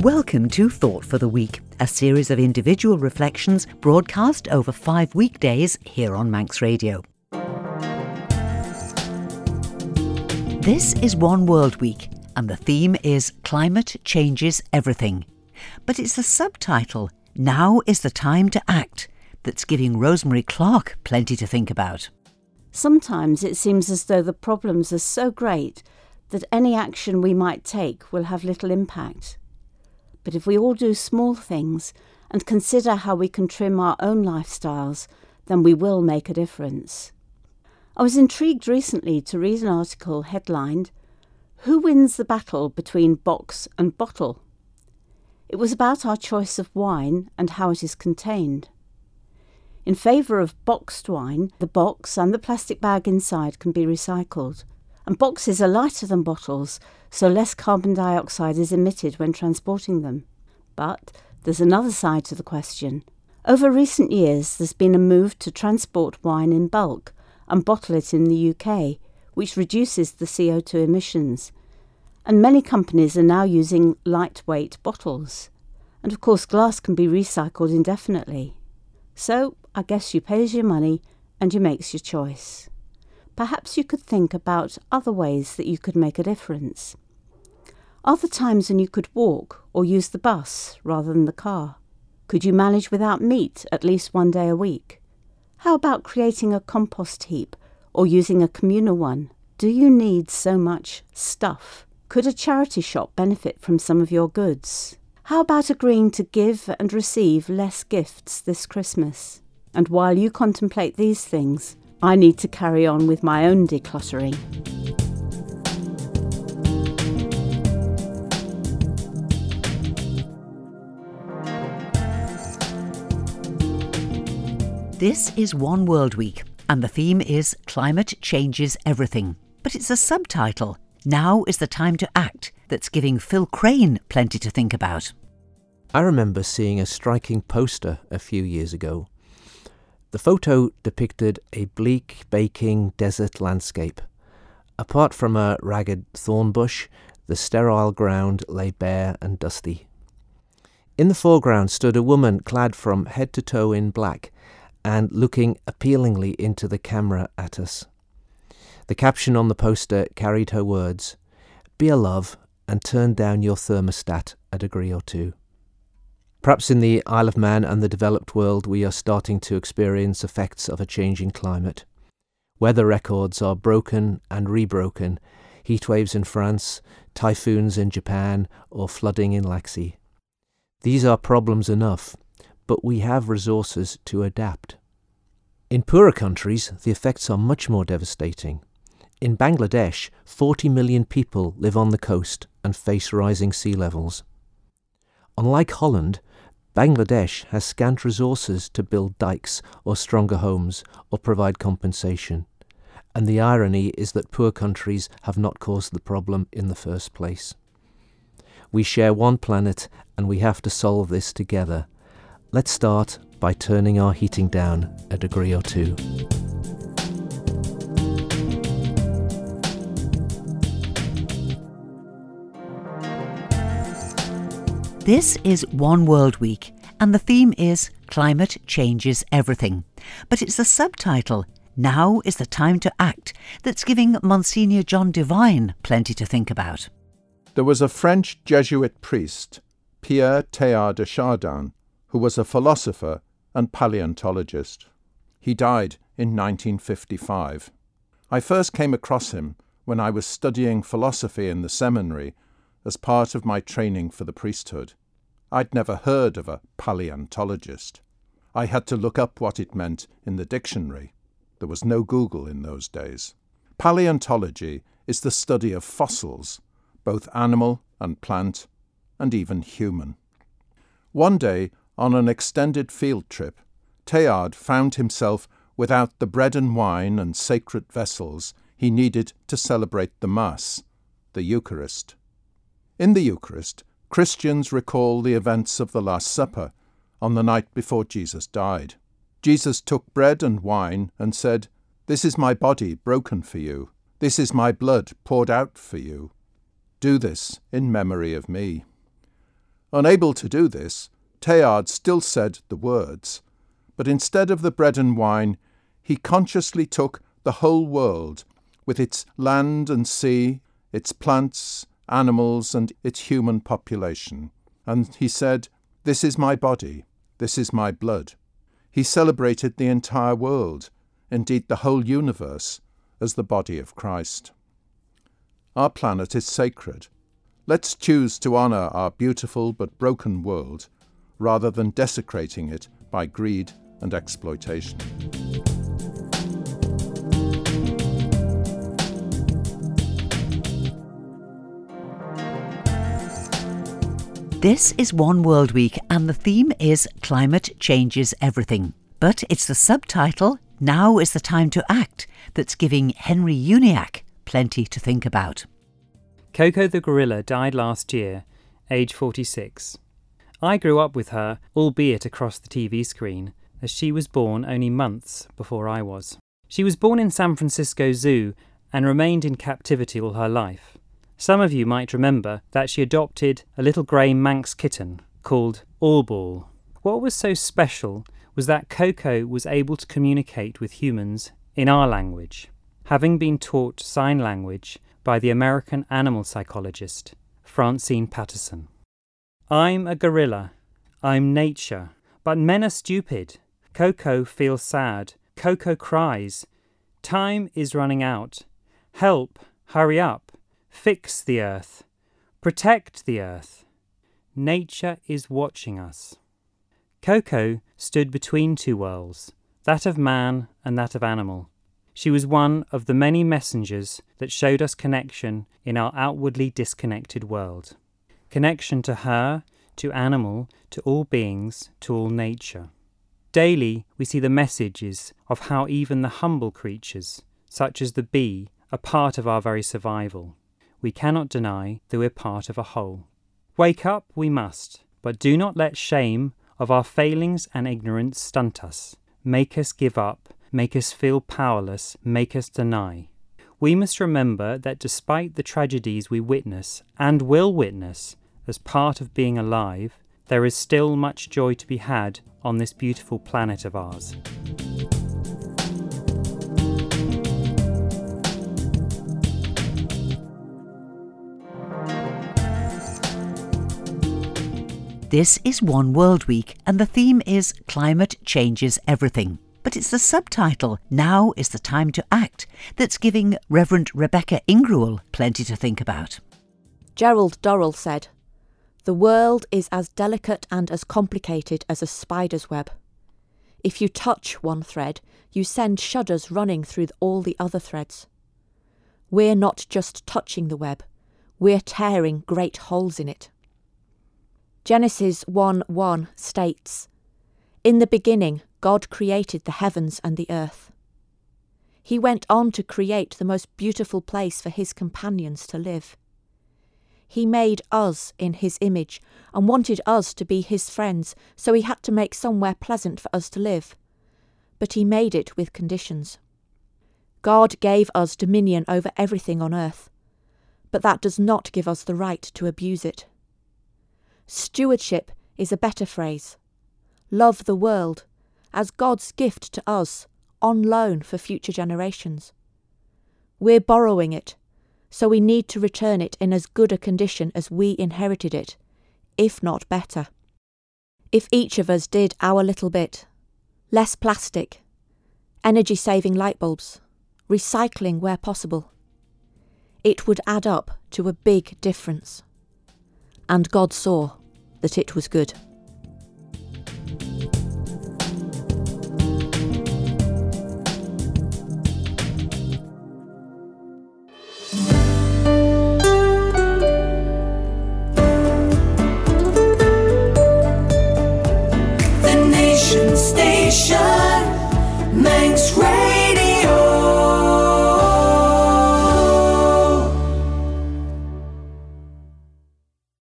Welcome to Thought for the Week, a series of individual reflections broadcast over five weekdays here on Manx Radio. This is One World Week, and the theme is Climate Changes Everything. But it's the subtitle, Now is the Time to Act, that's giving Rosemary Clark plenty to think about. Sometimes it seems as though the problems are so great that any action we might take will have little impact. But if we all do small things and consider how we can trim our own lifestyles, then we will make a difference. I was intrigued recently to read an article headlined, Who Wins the Battle Between Box and Bottle? It was about our choice of wine and how it is contained. In favour of boxed wine, the box and the plastic bag inside can be recycled. And boxes are lighter than bottles, so less carbon dioxide is emitted when transporting them. But there's another side to the question. Over recent years, there's been a move to transport wine in bulk and bottle it in the UK, which reduces the CO2 emissions. And many companies are now using lightweight bottles. And of course, glass can be recycled indefinitely. So I guess you pays your money and you makes your choice. Perhaps you could think about other ways that you could make a difference. Are there times when you could walk or use the bus rather than the car? Could you manage without meat at least one day a week? How about creating a compost heap or using a communal one? Do you need so much stuff? Could a charity shop benefit from some of your goods? How about agreeing to give and receive less gifts this Christmas? And while you contemplate these things, I need to carry on with my own decluttering. This is One World Week, and the theme is Climate Changes Everything. But it's a subtitle, Now is the Time to Act, that's giving Phil Crane plenty to think about. I remember seeing a striking poster a few years ago the photo depicted a bleak, baking desert landscape. Apart from a ragged thorn bush, the sterile ground lay bare and dusty. In the foreground stood a woman clad from head to toe in black and looking appealingly into the camera at us. The caption on the poster carried her words Be a love and turn down your thermostat a degree or two. Perhaps in the Isle of Man and the developed world, we are starting to experience effects of a changing climate. Weather records are broken and rebroken heat waves in France, typhoons in Japan, or flooding in Laxey. These are problems enough, but we have resources to adapt. In poorer countries, the effects are much more devastating. In Bangladesh, 40 million people live on the coast and face rising sea levels. Unlike Holland, Bangladesh has scant resources to build dikes or stronger homes or provide compensation. And the irony is that poor countries have not caused the problem in the first place. We share one planet and we have to solve this together. Let's start by turning our heating down a degree or two. This is One World Week, and the theme is Climate Changes Everything. But it's the subtitle, Now is the Time to Act, that's giving Monsignor John Devine plenty to think about. There was a French Jesuit priest, Pierre Teilhard de Chardin, who was a philosopher and paleontologist. He died in 1955. I first came across him when I was studying philosophy in the seminary as part of my training for the priesthood. I'd never heard of a paleontologist. I had to look up what it meant in the dictionary. There was no Google in those days. Paleontology is the study of fossils, both animal and plant, and even human. One day, on an extended field trip, Teilhard found himself without the bread and wine and sacred vessels he needed to celebrate the Mass, the Eucharist. In the Eucharist, Christians recall the events of the Last Supper on the night before Jesus died. Jesus took bread and wine and said, This is my body broken for you. This is my blood poured out for you. Do this in memory of me. Unable to do this, Teilhard still said the words, but instead of the bread and wine, he consciously took the whole world, with its land and sea, its plants, animals, and its human population, and he said, This is my body, this is my blood. He celebrated the entire world, indeed the whole universe, as the body of Christ. Our planet is sacred. Let's choose to honour our beautiful but broken world rather than desecrating it by greed and exploitation. This is One World Week, and the theme is Climate Changes Everything. But it's the subtitle, Now is the Time to Act, that's giving Henry Uniacke plenty to think about. Koko the gorilla died last year, age 46. I grew up with her, albeit across the TV screen, as she was born only months before I was. She was born in San Francisco Zoo and remained in captivity all her life. Some of you might remember that she adopted a little grey Manx kitten called Allball. What was so special was that Koko was able to communicate with humans in our language, having been taught sign language by the American animal psychologist Francine Patterson. I'm a gorilla. I'm nature. But men are stupid. Koko feels sad. Koko cries. Time is running out. Help, hurry up. Fix the earth. Protect the earth. Nature is watching us. Koko stood between two worlds, that of man and that of animal. She was one of the many messengers that showed us connection in our outwardly disconnected world. Connection to her, to animal, to all beings, to all nature. Daily we see the messages of how even the humble creatures, such as the bee, are part of our very survival we cannot deny that we're part of a whole. Wake up we must, but do not let shame of our failings and ignorance stunt us, make us give up, make us feel powerless, make us deny. We must remember that despite the tragedies we witness and will witness as part of being alive, there is still much joy to be had on this beautiful planet of ours. This is One World Week, and the theme is Climate Changes Everything. But it's the subtitle, Now is the Time to Act, that's giving Reverend Rebecca Ingruel plenty to think about. Gerald Durrell said, The world is as delicate and as complicated as a spider's web. If you touch one thread, you send shudders running through all the other threads. We're not just touching the web, we're tearing great holes in it. Genesis 1 1 states, In the beginning, God created the heavens and the earth. He went on to create the most beautiful place for his companions to live. He made us in his image and wanted us to be his friends, so he had to make somewhere pleasant for us to live. But he made it with conditions. God gave us dominion over everything on earth, but that does not give us the right to abuse it. Stewardship is a better phrase. Love the world as God's gift to us on loan for future generations. We're borrowing it, so we need to return it in as good a condition as we inherited it, if not better. If each of us did our little bit less plastic, energy saving light bulbs, recycling where possible it would add up to a big difference. And God saw that it was good.